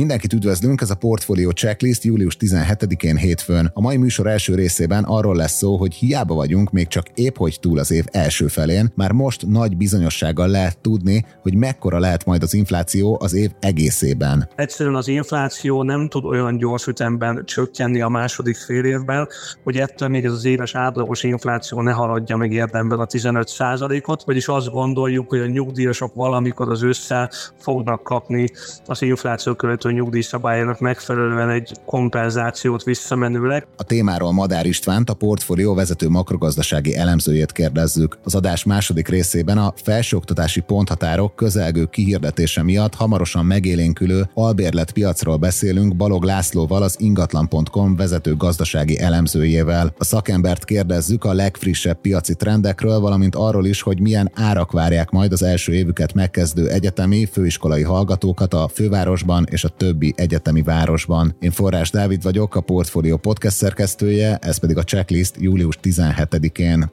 Mindenkit üdvözlünk, ez a Portfolio Checklist július 17-én hétfőn. A mai műsor első részében arról lesz szó, hogy hiába vagyunk még csak épp hogy túl az év első felén, már most nagy bizonyossággal lehet tudni, hogy mekkora lehet majd az infláció az év egészében. Egyszerűen az infláció nem tud olyan gyors ütemben csökkenni a második fél évben, hogy ettől még ez az éves átlagos infláció ne haladja meg érdemben a 15% ot vagyis azt gondoljuk, hogy a nyugdíjasok valamikor az össze fognak kapni az infláció követő nyugdíjszabályának megfelelően egy kompenzációt visszamenőleg. A témáról Madár Istvánt, a portfólió vezető makrogazdasági elemzőjét kérdezzük. Az adás második részében a felsőoktatási ponthatárok közelgő kihirdetése miatt hamarosan megélénkülő albérlet piacról beszélünk Balog Lászlóval, az ingatlan.com vezető gazdasági elemzőjével. A szakembert kérdezzük a legfrissebb piaci trendekről, valamint arról is, hogy milyen árak várják majd az első évüket megkezdő egyetemi, főiskolai hallgatókat a fővárosban és a többi egyetemi városban. Én Forrás Dávid vagyok, a Portfolio podcast szerkesztője, ez pedig a checklist július 17-én.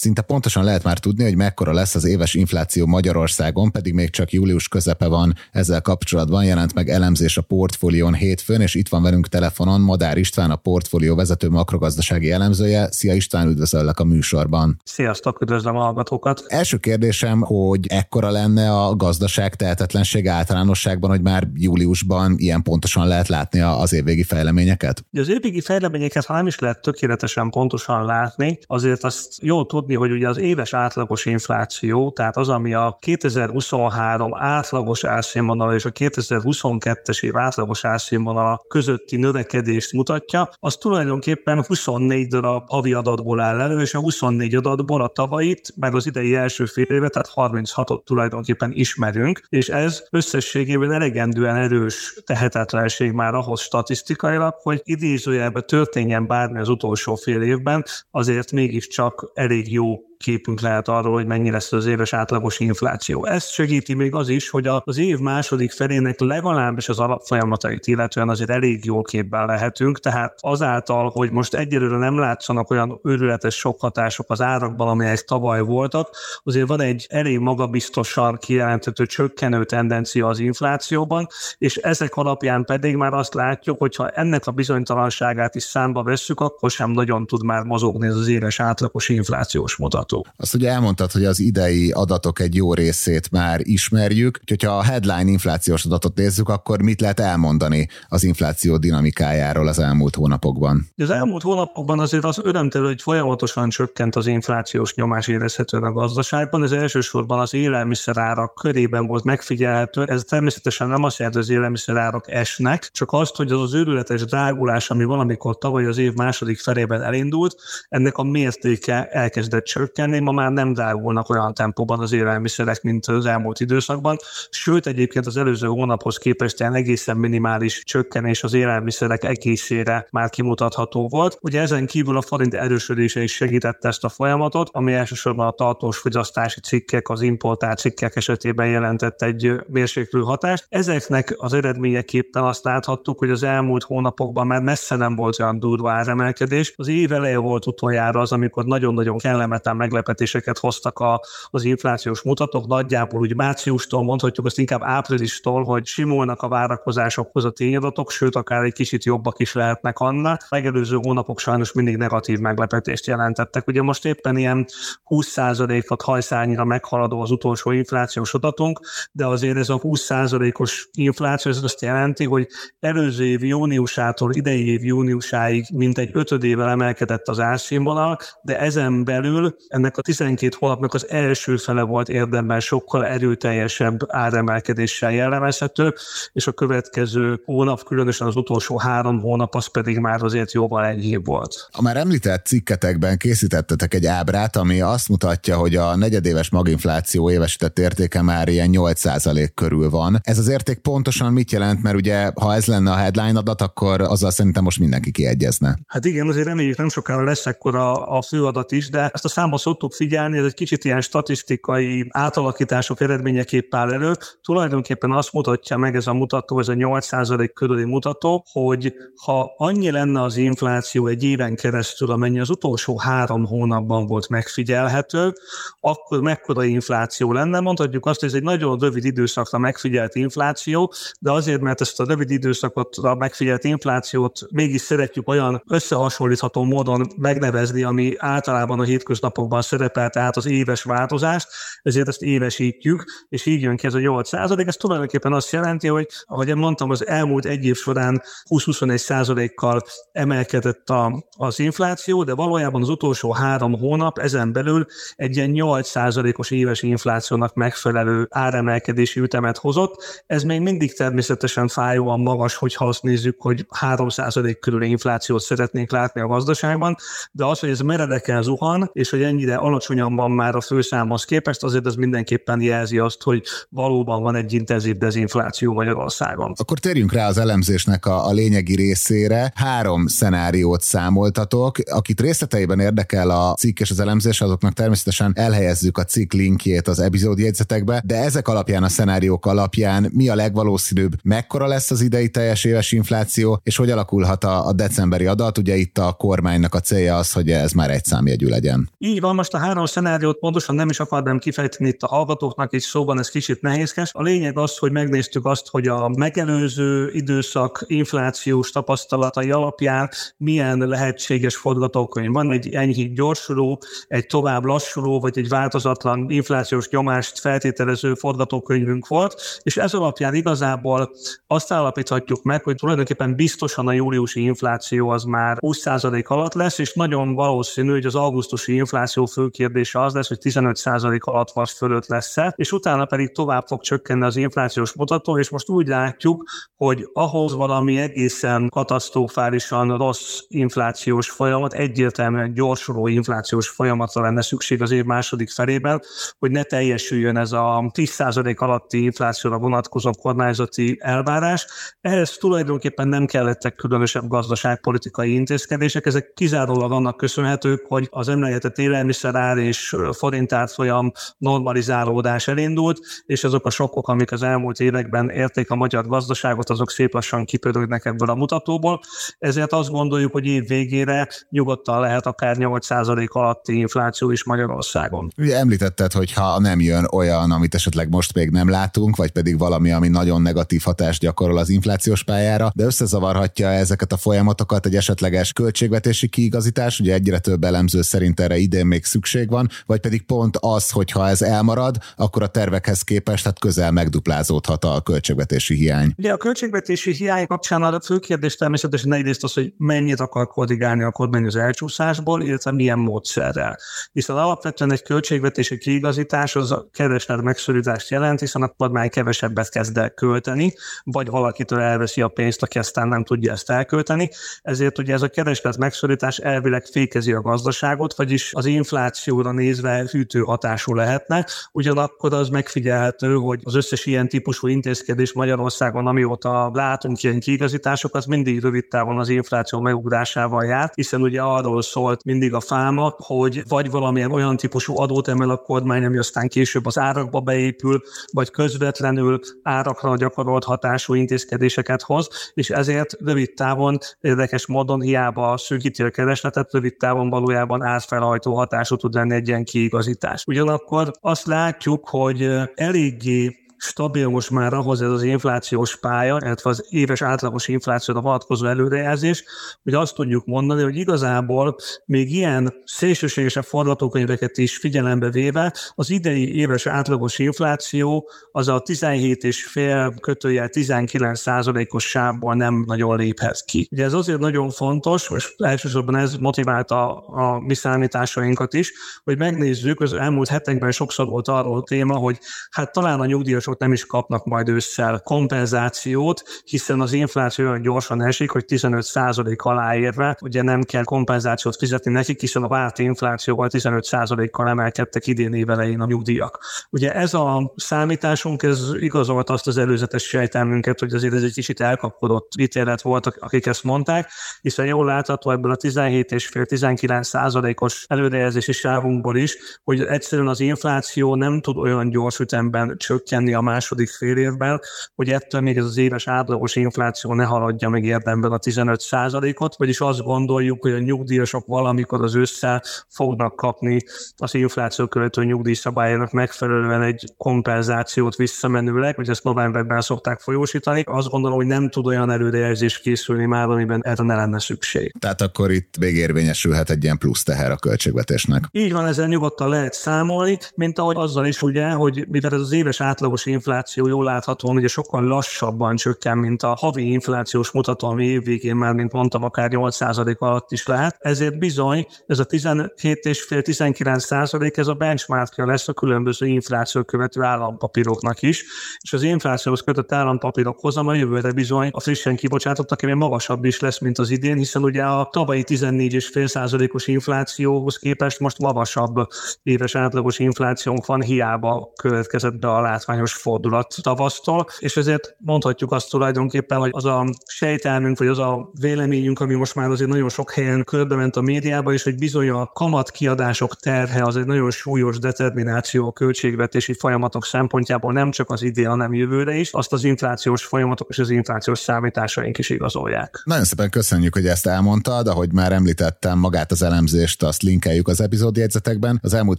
Szinte pontosan lehet már tudni, hogy mekkora lesz az éves infláció Magyarországon, pedig még csak július közepe van. Ezzel kapcsolatban jelent meg elemzés a portfólión hétfőn, és itt van velünk telefonon Madár István, a portfólió vezető makrogazdasági elemzője. Szia István, üdvözöllek a műsorban. Sziasztok, üdvözlöm a hallgatókat. Első kérdésem, hogy ekkora lenne a gazdaság tehetetlenség általánosságban, hogy már júliusban ilyen pontosan lehet látni az évvégi fejleményeket? Az évvégi fejleményeket, ha nem is lehet tökéletesen pontosan látni, azért azt jól tud tudni, hogy ugye az éves átlagos infláció, tehát az, ami a 2023 átlagos árszínvonal és a 2022-es év átlagos árszínvonal közötti növekedést mutatja, az tulajdonképpen 24 darab havi adatból áll elő, és a 24 adatból a tavait, meg az idei első fél évet, tehát 36-ot tulajdonképpen ismerünk, és ez összességében elegendően erős tehetetlenség már ahhoz statisztikailag, hogy idézőjelben történjen bármi az utolsó fél évben, azért mégiscsak elég jó 비오. Képünk lehet arról, hogy mennyi lesz az éves átlagos infláció. Ezt segíti még az is, hogy az év második felének legalábbis az alapfolyamatait illetően azért elég jó képben lehetünk, tehát azáltal, hogy most egyelőre nem látszanak olyan őrületes sok hatások az árakban, amelyek tavaly voltak, azért van egy elég magabiztosan kijelenthető csökkenő tendencia az inflációban, és ezek alapján pedig már azt látjuk, hogy ha ennek a bizonytalanságát is számba vesszük, akkor sem nagyon tud már mozogni az éves átlagos inflációs mutat várható. Azt ugye elmondtad, hogy az idei adatok egy jó részét már ismerjük, úgyhogy ha a headline inflációs adatot nézzük, akkor mit lehet elmondani az infláció dinamikájáról az elmúlt hónapokban? Az elmúlt hónapokban azért az örömtől, hogy folyamatosan csökkent az inflációs nyomás érezhetően a gazdaságban. Ez elsősorban az élelmiszerárak körében volt megfigyelhető. Ez természetesen nem azt jelenti, hogy az élelmiszerárak esnek, csak azt, hogy az az őrületes drágulás, ami valamikor tavaly az év második felében elindult, ennek a mértéke elkezdett csökkenni csökkenni, ma már nem drágulnak olyan tempóban az élelmiszerek, mint az elmúlt időszakban. Sőt, egyébként az előző hónaphoz képest ilyen egészen minimális csökkenés az élelmiszerek egészére már kimutatható volt. Ugye ezen kívül a forint erősödése is segítette ezt a folyamatot, ami elsősorban a tartós fogyasztási cikkek, az importált cikkek esetében jelentett egy mérséklő hatást. Ezeknek az eredményeképpen azt láthattuk, hogy az elmúlt hónapokban már messze nem volt olyan durva áremelkedés. Az év eleje volt utoljára az, amikor nagyon-nagyon kellemetlen meglepetéseket hoztak a, az inflációs mutatók, nagyjából úgy márciustól mondhatjuk, azt inkább áprilistól, hogy simulnak a várakozásokhoz a tényadatok, sőt, akár egy kicsit jobbak is lehetnek annál. Megelőző hónapok sajnos mindig negatív meglepetést jelentettek. Ugye most éppen ilyen 20%-ot hajszányra meghaladó az utolsó inflációs adatunk, de azért ez a 20%-os infláció ez azt jelenti, hogy előző év júniusától idei év júniusáig mintegy ötödével emelkedett az árszínvonal, de ezen belül ennek a 12 hónapnak az első fele volt érdemben sokkal erőteljesebb áremelkedéssel jellemezhető, és a következő hónap, különösen az utolsó három hónap, az pedig már azért jóval enyhébb volt. A már említett cikketekben készítettetek egy ábrát, ami azt mutatja, hogy a negyedéves maginfláció évesített értéke már ilyen 8% körül van. Ez az érték pontosan mit jelent, mert ugye ha ez lenne a headline adat, akkor azzal szerintem most mindenki kiegyezne. Hát igen, azért reméljük nem sokára lesz ekkor a, főadat is, de ezt a számos szoktuk figyelni, ez egy kicsit ilyen statisztikai átalakítások eredményeképp áll elő. Tulajdonképpen azt mutatja meg ez a mutató, ez a 8% körüli mutató, hogy ha annyi lenne az infláció egy éven keresztül, amennyi az utolsó három hónapban volt megfigyelhető, akkor mekkora infláció lenne. Mondhatjuk azt, hogy ez egy nagyon rövid időszakra megfigyelt infláció, de azért, mert ezt a rövid időszakot a megfigyelt inflációt mégis szeretjük olyan összehasonlítható módon megnevezni, ami általában a hétköznapokban szerepel, tehát az éves változást, ezért ezt évesítjük, és így jön ki ez a 8 százalék. Ez tulajdonképpen azt jelenti, hogy ahogy mondtam, az elmúlt egy év során 20-21 százalékkal emelkedett a, az infláció, de valójában az utolsó három hónap ezen belül egy ilyen 8 százalékos éves inflációnak megfelelő áremelkedési ütemet hozott. Ez még mindig természetesen fájóan magas, hogyha azt nézzük, hogy 3 százalék körüli inflációt szeretnénk látni a gazdaságban, de az, hogy ez meredeken zuhan, és hogy ennyire alacsonyan van már a főszámhoz képest, azért ez mindenképpen jelzi azt, hogy valóban van egy intenzív dezinfláció Magyarországon. Akkor térjünk rá az elemzésnek a, a lényegi részére. Három szenáriót számoltatok. Akit részleteiben érdekel a cikk és az elemzés, azoknak természetesen elhelyezzük a cikk linkjét az epizódjegyzetekbe, de ezek alapján, a szenáriók alapján mi a legvalószínűbb, mekkora lesz az idei teljes éves infláció, és hogy alakulhat a, a decemberi adat? Ugye itt a kormánynak a célja az, hogy ez már egy számjegyű legyen. Így van, most a három szenáriót pontosan nem is akarnám kifejteni itt a hallgatóknak, és szóban ez kicsit nehézkes. A lényeg az, hogy megnéztük azt, hogy a megelőző időszak inflációs tapasztalatai alapján milyen lehetséges forgatókönyv van. Egy enyhít gyorsuló, egy tovább lassuló, vagy egy változatlan inflációs nyomást feltételező forgatókönyvünk volt, és ez alapján igazából azt állapíthatjuk meg, hogy tulajdonképpen biztosan a júliusi infláció az már 20% alatt lesz, és nagyon valószínű, hogy az augusztusi infláció fő kérdése az lesz, hogy 15% alatt vagy fölött lesz -e, és utána pedig tovább fog csökkenni az inflációs mutató, és most úgy látjuk, hogy ahhoz valami egészen katasztrofálisan rossz inflációs folyamat, egyértelműen gyorsuló inflációs folyamatra lenne szükség az év második felében, hogy ne teljesüljön ez a 10% alatti inflációra vonatkozó kormányzati elvárás. Ehhez tulajdonképpen nem kellettek különösebb gazdaságpolitikai intézkedések, ezek kizárólag annak köszönhetők, hogy az emlegetett élelmiszerár és forint árfolyam normalizálódás elindult, és azok a sokkok, amik az elmúlt években érték a magyar gazdaságot, azok szép lassan kipörögnek ebből a mutatóból. Ezért azt gondoljuk, hogy év végére nyugodtan lehet akár 8% alatti infláció is Magyarországon. Ugye említetted, hogy ha nem jön olyan, amit esetleg most még nem látunk, vagy pedig valami, ami nagyon negatív hatást gyakorol az inflációs pályára, de összezavarhatja ezeket a folyamatokat egy esetleges költségvetési kiigazítás, ugye egyre több elemző szerint erre idén még szükség van, vagy pedig pont az, hogy ha ez elmarad, akkor a tervekhez képest hát közel megduplázódhat a költségvetési hiány. Ugye a költségvetési hiány kapcsán a fő kérdés természetesen egyrészt az, hogy mennyit akar korrigálni a kormány az elcsúszásból, illetve milyen módszerrel. Hiszen alapvetően egy költségvetési kiigazítás az a kereslet megszorítást jelent, hiszen a kormány kevesebbet kezd el költeni, vagy valakitől elveszi a pénzt, aki aztán nem tudja ezt elkölteni. Ezért ugye ez a kereslet megszorítás elvileg fékezi a gazdaságot, vagyis az inflációra nézve hűtő hatású lehetne. Ugyanakkor az megfigyelhető, hogy az összes ilyen típusú intézkedés Magyarországon, amióta látunk ilyen kiigazításokat, mindig rövid távon az infláció megugrásával járt, hiszen ugye arról szólt mindig a fáma, hogy vagy valamilyen olyan típusú adót emel a kormány, ami aztán később az árakba beépül, vagy közvetlenül árakra gyakorolt hatású intézkedéseket hoz, és ezért rövid távon érdekes módon hiába szűkíti a keresletet, rövid távon valójában átfelhajtó hatású tud lenni egy ilyen kiigazítás. Ugyanakkor azt látjuk, hogy eléggé stabil most már ahhoz ez az inflációs pálya, illetve az éves átlagos inflációra vonatkozó előrejelzés, hogy azt tudjuk mondani, hogy igazából még ilyen szélsőségesebb forgatókönyveket is figyelembe véve, az idei éves átlagos infláció az a 17,5 kötőjel 19 százalékos sávból nem nagyon léphet ki. Ugye ez azért nagyon fontos, és elsősorban ez motiválta a, a mi számításainkat is, hogy megnézzük, az elmúlt hetekben sokszor volt arról téma, hogy hát talán a nyugdíjas nyugdíjasok nem is kapnak majd ősszel kompenzációt, hiszen az infláció olyan gyorsan esik, hogy 15% alá érve, ugye nem kell kompenzációt fizetni nekik, hiszen a várt inflációval 15%-kal emelkedtek idén évelején a nyugdíjak. Ugye ez a számításunk, ez igazolt azt az előzetes sejtelmünket, hogy azért ez egy kicsit elkapkodott ítélet volt, akik ezt mondták, hiszen jól látható ebből a 17,5-19 százalékos előrejelzési sávunkból is, hogy egyszerűen az infláció nem tud olyan gyors ütemben csökkenni a második fél évben, hogy ettől még ez az éves átlagos infláció ne haladja meg érdemben a 15 százalékot, vagyis azt gondoljuk, hogy a nyugdíjasok valamikor az össze fognak kapni az infláció követő nyugdíjszabályának megfelelően egy kompenzációt visszamenőleg, hogy ezt novemberben szokták folyósítani. Azt gondolom, hogy nem tud olyan előrejelzés készülni már, amiben erre ne lenne szükség. Tehát akkor itt végérvényesülhet egy ilyen plusz teher a költségvetésnek. Így van, ezzel nyugodtan lehet számolni, mint ahogy azzal is ugye, hogy mivel ez az éves átlagos infláció jól láthatóan ugye sokkal lassabban csökken, mint a havi inflációs mutató, ami évvégén már, mint mondtam, akár 8% alatt is lehet. Ezért bizony ez a 17,5-19 százalék, ez a benchmarkja lesz a különböző infláció követő állampapíroknak is, és az inflációhoz kötött állampapírok hozama jövőre bizony a frissen kibocsátottak, ami magasabb is lesz, mint az idén, hiszen ugye a tavalyi 14,5%-os inflációhoz képest most magasabb éves átlagos inflációnk van, hiába következett be a látványos fordulat tavasztól, és ezért mondhatjuk azt tulajdonképpen, hogy az a sejtelmünk, vagy az a véleményünk, ami most már azért nagyon sok helyen körbement a médiába, és hogy bizony a kamatkiadások terhe az egy nagyon súlyos determináció a költségvetési folyamatok szempontjából nem csak az idén, hanem jövőre is, azt az inflációs folyamatok és az inflációs számításaink is igazolják. Nagyon szépen köszönjük, hogy ezt elmondtad, ahogy már említettem magát az elemzést, azt linkeljük az epizódjegyzetekben. Az elmúlt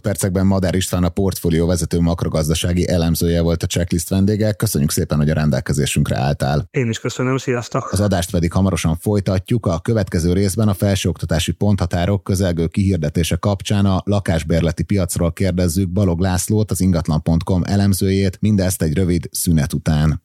percekben Madár István a portfólió vezető makrogazdasági elemzője volt a checklist vendége. Köszönjük szépen, hogy a rendelkezésünkre álltál. Én is köszönöm, sziasztok! Az adást pedig hamarosan folytatjuk. A következő részben a felsőoktatási ponthatárok közelgő kihirdetése kapcsán a lakásbérleti piacról kérdezzük Balog Lászlót, az ingatlan.com elemzőjét, mindezt egy rövid szünet után.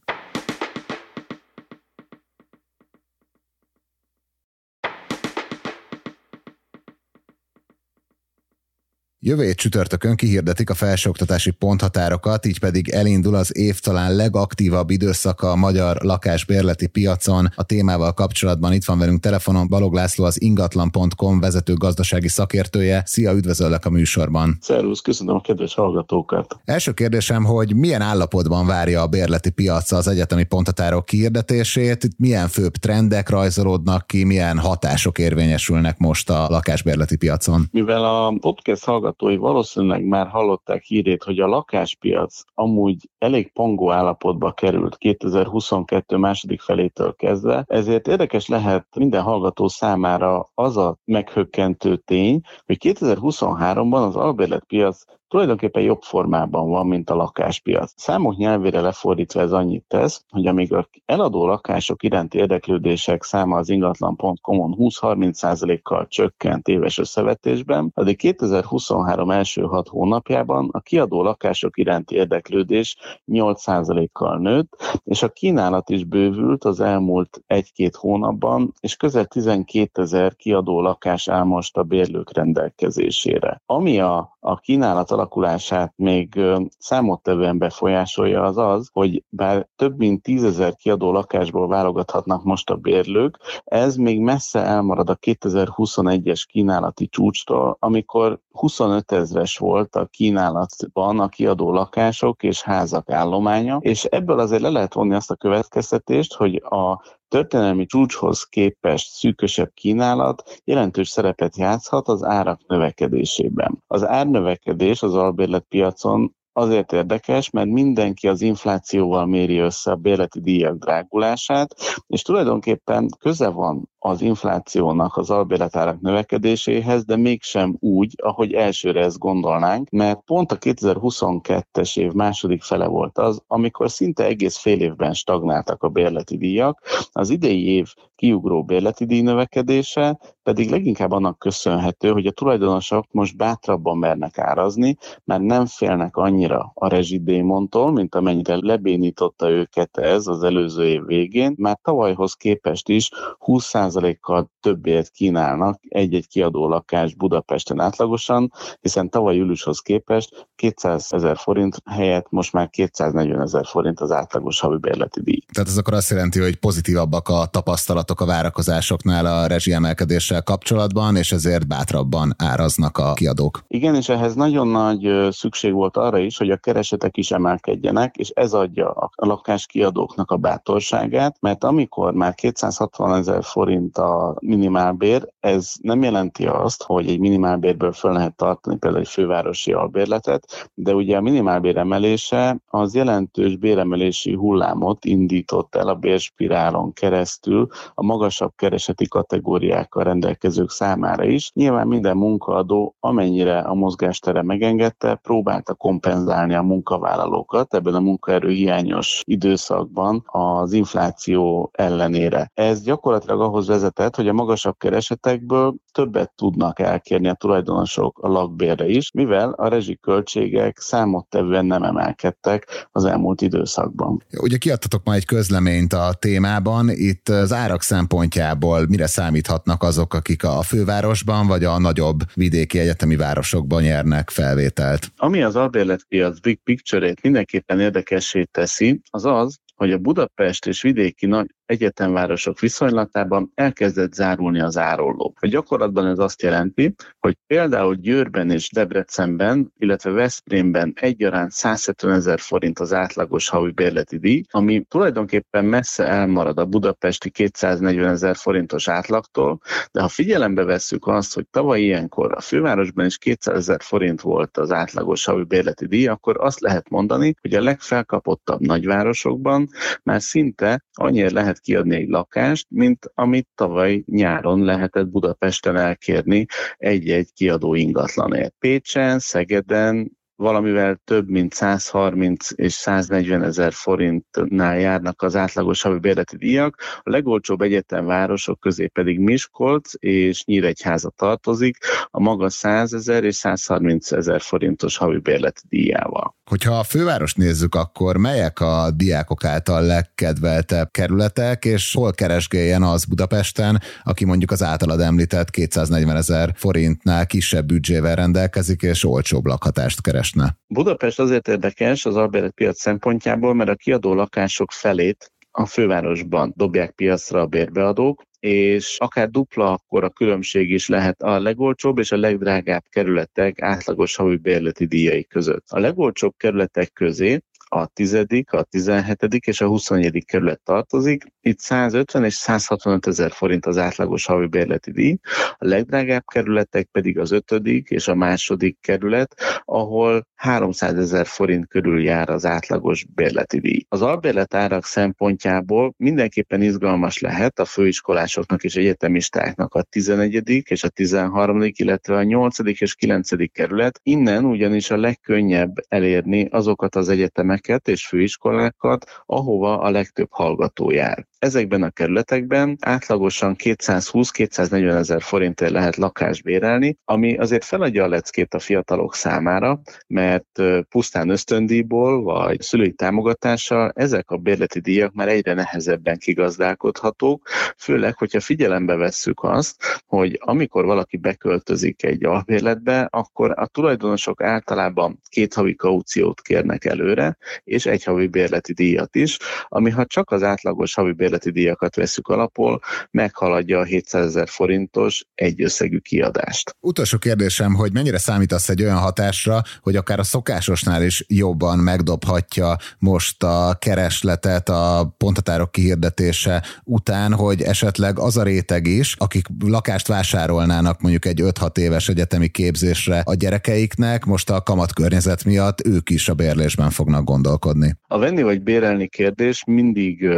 Jövő hét csütörtökön kihirdetik a felsőoktatási ponthatárokat, így pedig elindul az év talán legaktívabb időszaka a magyar lakásbérleti piacon. A témával kapcsolatban itt van velünk telefonon Balog László, az ingatlan.com vezető gazdasági szakértője. Szia, üdvözöllek a műsorban. Szervusz, köszönöm a kedves hallgatókat. Első kérdésem, hogy milyen állapotban várja a bérleti piac az egyetemi ponthatárok kihirdetését, milyen főbb trendek rajzolódnak ki, milyen hatások érvényesülnek most a lakásbérleti piacon? Mivel a podcast hallgat hallgatói valószínűleg már hallották hírét, hogy a lakáspiac amúgy elég pongó állapotba került 2022 második felétől kezdve, ezért érdekes lehet minden hallgató számára az a meghökkentő tény, hogy 2023-ban az albérletpiac tulajdonképpen jobb formában van, mint a lakáspiac. Számok nyelvére lefordítva ez annyit tesz, hogy amíg a eladó lakások iránti érdeklődések száma az ingatlan.com-on 20-30%-kal csökkent éves összevetésben, addig 2023 első hat hónapjában a kiadó lakások iránti érdeklődés 8%-kal nőtt, és a kínálat is bővült az elmúlt egy-két hónapban, és közel 12 ezer kiadó lakás áll most a bérlők rendelkezésére. Ami a, a kínálat alakulását még számottevően befolyásolja az az, hogy bár több mint tízezer kiadó lakásból válogathatnak most a bérlők, ez még messze elmarad a 2021-es kínálati csúcstól, amikor 25 ezres volt a kínálatban a kiadó lakások és házak állománya, és ebből azért le lehet vonni azt a következtetést, hogy a történelmi csúcshoz képest szűkösebb kínálat jelentős szerepet játszhat az árak növekedésében. Az árnövekedés az albérletpiacon azért érdekes, mert mindenki az inflációval méri össze a bérleti díjak drágulását, és tulajdonképpen köze van az inflációnak az albérletárak növekedéséhez, de mégsem úgy, ahogy elsőre ezt gondolnánk, mert pont a 2022-es év második fele volt az, amikor szinte egész fél évben stagnáltak a bérleti díjak, az idei év kiugró bérleti díj növekedése pedig leginkább annak köszönhető, hogy a tulajdonosok most bátrabban mernek árazni, mert nem félnek annyira a rezsidémontól, mint amennyire lebénította őket ez az előző év végén, már tavalyhoz képest is 20 10%-kal többért kínálnak egy-egy kiadó lakás Budapesten átlagosan, hiszen tavaly júliushoz képest 200 ezer forint helyett most már 240 ezer forint az átlagos havi bérleti díj. Tehát ez akkor azt jelenti, hogy pozitívabbak a tapasztalatok a várakozásoknál a rezsiemelkedéssel kapcsolatban, és ezért bátrabban áraznak a kiadók. Igen, és ehhez nagyon nagy szükség volt arra is, hogy a keresetek is emelkedjenek, és ez adja a lakáskiadóknak a bátorságát, mert amikor már 260 ezer forint a minimálbér, ez nem jelenti azt, hogy egy minimálbérből föl lehet tartani például egy fővárosi albérletet, de ugye a minimálbér emelése az jelentős béremelési hullámot indított el a bérspirálon keresztül a magasabb kereseti kategóriákkal rendelkezők számára is. Nyilván minden munkaadó, amennyire a mozgástere megengedte, próbálta kompenzálni a munkavállalókat ebben a munkaerő hiányos időszakban az infláció ellenére. Ez gyakorlatilag ahhoz vezetett, hogy a magasabb keresetekből többet tudnak elkérni a tulajdonosok a lakbérre is, mivel a rezsiköltségek számottevően nem emelkedtek az elmúlt időszakban. Ugye kiadtatok ma egy közleményt a témában, itt az árak szempontjából mire számíthatnak azok, akik a fővárosban vagy a nagyobb vidéki egyetemi városokban nyernek felvételt? Ami az albérletpiac big picture-ét mindenképpen érdekessé teszi, az az, hogy a Budapest és vidéki nagy egyetemvárosok viszonylatában elkezdett zárulni az árolló. A gyakorlatban ez azt jelenti, hogy például Győrben és Debrecenben, illetve Veszprémben egyaránt 170 ezer forint az átlagos havi bérleti díj, ami tulajdonképpen messze elmarad a budapesti 240 ezer forintos átlagtól, de ha figyelembe vesszük azt, hogy tavaly ilyenkor a fővárosban is 200 ezer forint volt az átlagos havi bérleti díj, akkor azt lehet mondani, hogy a legfelkapottabb nagyvárosokban már szinte annyira lehet kiadni egy lakást, mint amit tavaly nyáron lehetett Budapesten elkérni egy-egy kiadó ingatlanért. Pécsen, Szegeden, valamivel több mint 130 és 140 ezer forintnál járnak az átlagos havi bérleti díjak, a legolcsóbb egyetemvárosok közé pedig Miskolc és Nyíregyháza tartozik, a maga 100 ezer és 130 ezer forintos havi bérleti díjával. Hogyha a főváros nézzük, akkor melyek a diákok által legkedveltebb kerületek, és hol keresgéljen az Budapesten, aki mondjuk az általad említett 240 ezer forintnál kisebb büdzsével rendelkezik, és olcsóbb lakhatást keresne? Budapest azért érdekes az piac szempontjából, mert a kiadó lakások felét a fővárosban dobják piacra a bérbeadók, és akár dupla akkor a különbség is lehet a legolcsóbb és a legdrágább kerületek átlagos havi bérleti díjai között. A legolcsóbb kerületek közé a 10., a 17. és a 24. kerület tartozik. Itt 150 és 165 ezer forint az átlagos havi bérleti díj. A legdrágább kerületek pedig az 5. és a második kerület, ahol 300 ezer forint körül jár az átlagos bérleti díj. Az albérlet árak szempontjából mindenképpen izgalmas lehet a főiskolásoknak és egyetemistáknak a 11. és a 13. illetve a 8. és 9. kerület. Innen ugyanis a legkönnyebb elérni azokat az egyetemek, egyetemeket és főiskolákat, ahova a legtöbb hallgató jár. Ezekben a kerületekben átlagosan 220-240 ezer forintért lehet lakást bérelni, ami azért feladja a leckét a fiatalok számára, mert pusztán ösztöndíjból vagy szülői támogatással ezek a bérleti díjak már egyre nehezebben kigazdálkodhatók, főleg, hogyha figyelembe vesszük azt, hogy amikor valaki beköltözik egy albérletbe, akkor a tulajdonosok általában két havi kauciót kérnek előre, és egy havi bérleti díjat is, ami ha csak az átlagos havi bérleti díjakat veszük alapul, meghaladja a 700 ezer forintos egyösszegű kiadást. Utolsó kérdésem, hogy mennyire számítasz egy olyan hatásra, hogy akár a szokásosnál is jobban megdobhatja most a keresletet a pontatárok kihirdetése után, hogy esetleg az a réteg is, akik lakást vásárolnának mondjuk egy 5-6 éves egyetemi képzésre a gyerekeiknek, most a kamat környezet miatt ők is a bérlésben fognak gondolkodni. A venni vagy bérelni kérdés mindig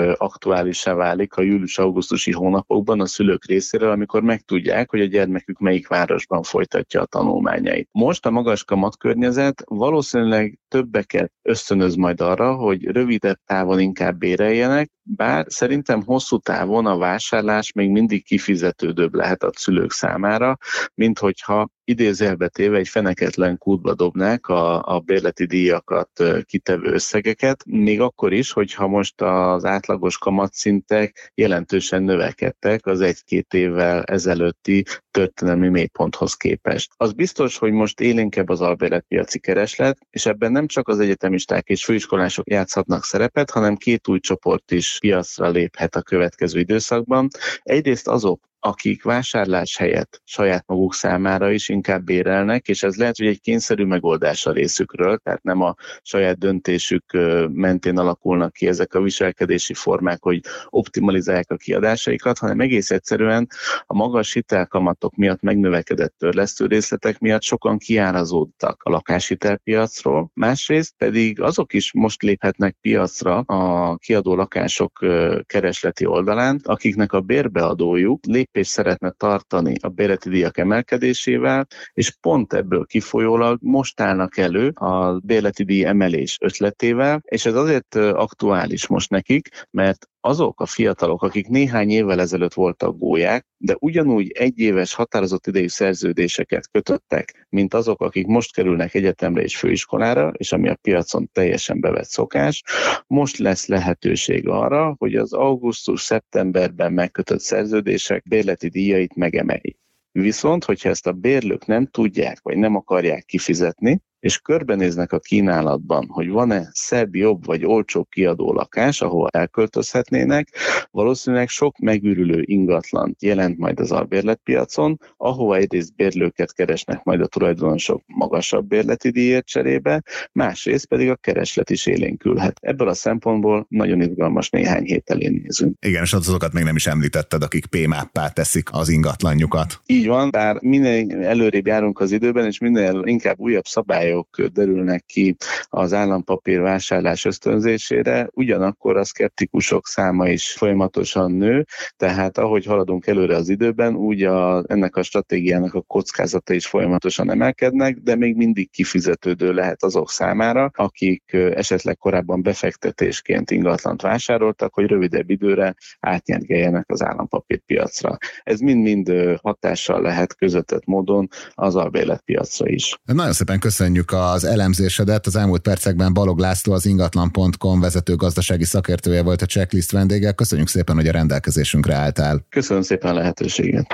aktuálisá válik a július-augusztusi hónapokban a szülők részéről, amikor megtudják, hogy a gyermekük melyik városban folytatja a tanulmányait. Most a magas kamatkörnyezet valószínűleg többeket ösztönöz majd arra, hogy rövidebb távon inkább béreljenek, bár szerintem hosszú távon a vásárlás még mindig kifizetődőbb lehet a szülők számára, mint hogyha idézelbe téve egy feneketlen kútba dobnák a, a bérleti díjakat kitevő összegeket, még akkor is, hogyha most az átlagos kamatszintek jelentősen növekedtek az egy-két évvel ezelőtti történelmi mélyponthoz képest. Az biztos, hogy most élénkebb az albérletpiaci kereslet, és ebben nem csak az egyetemisták és főiskolások játszhatnak szerepet, hanem két új csoport is piacra léphet a következő időszakban. Egyrészt azok, akik vásárlás helyett saját maguk számára is inkább bérelnek, és ez lehet, hogy egy kényszerű megoldás a részükről, tehát nem a saját döntésük mentén alakulnak ki ezek a viselkedési formák, hogy optimalizálják a kiadásaikat, hanem egész egyszerűen a magas hitelkamatok miatt megnövekedett törlesztő részletek miatt sokan kiárazódtak a lakáshitelpiacról, másrészt pedig azok is most léphetnek piacra a kiadó lakások keresleti oldalán, akiknek a bérbeadójuk lép lépést szeretne tartani a bérleti díjak emelkedésével, és pont ebből kifolyólag most állnak elő a bérleti díj emelés ötletével, és ez azért aktuális most nekik, mert azok a fiatalok, akik néhány évvel ezelőtt voltak gólyák, de ugyanúgy egy éves határozott idejű szerződéseket kötöttek, mint azok, akik most kerülnek egyetemre és főiskolára, és ami a piacon teljesen bevett szokás, most lesz lehetőség arra, hogy az augusztus-szeptemberben megkötött szerződések bérleti díjait megemeljék. Viszont, hogyha ezt a bérlők nem tudják, vagy nem akarják kifizetni, és körbenéznek a kínálatban, hogy van-e szebb, jobb vagy olcsóbb kiadó lakás, ahol elköltözhetnének, valószínűleg sok megürülő ingatlan jelent majd az albérletpiacon, ahova egyrészt bérlőket keresnek majd a tulajdonosok magasabb bérleti díjért cserébe, másrészt pedig a kereslet is élénkülhet. Ebből a szempontból nagyon izgalmas néhány hét elé nézünk. Igen, és azokat még nem is említetted, akik PMAP-pá teszik az ingatlanjukat. Így van, bár minél előrébb járunk az időben, és minél inkább újabb szabály szabályok derülnek ki az állampapír vásárlás ösztönzésére, ugyanakkor a szkeptikusok száma is folyamatosan nő, tehát ahogy haladunk előre az időben, úgy a, ennek a stratégiának a kockázata is folyamatosan emelkednek, de még mindig kifizetődő lehet azok számára, akik esetleg korábban befektetésként ingatlant vásároltak, hogy rövidebb időre átnyergeljenek az állampapírpiacra. Ez mind-mind hatással lehet közvetett módon az albérletpiacra is. Nagyon szépen köszönjük köszönjük az elemzésedet. Az elmúlt percekben Balog László, az ingatlan.com vezető gazdasági szakértője volt a checklist vendége. Köszönjük szépen, hogy a rendelkezésünkre álltál. Köszönöm szépen a lehetőséget.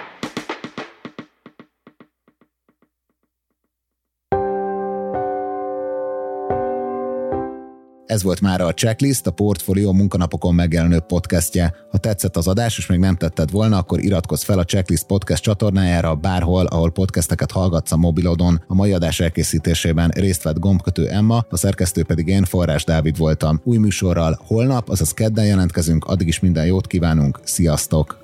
Ez volt már a Checklist, a Portfolio munkanapokon megjelenő podcastje. Ha tetszett az adás, és még nem tetted volna, akkor iratkozz fel a Checklist podcast csatornájára bárhol, ahol podcasteket hallgatsz a mobilodon. A mai adás elkészítésében részt vett gombkötő Emma, a szerkesztő pedig én, Forrás Dávid voltam. Új műsorral holnap, azaz kedden jelentkezünk, addig is minden jót kívánunk, sziasztok!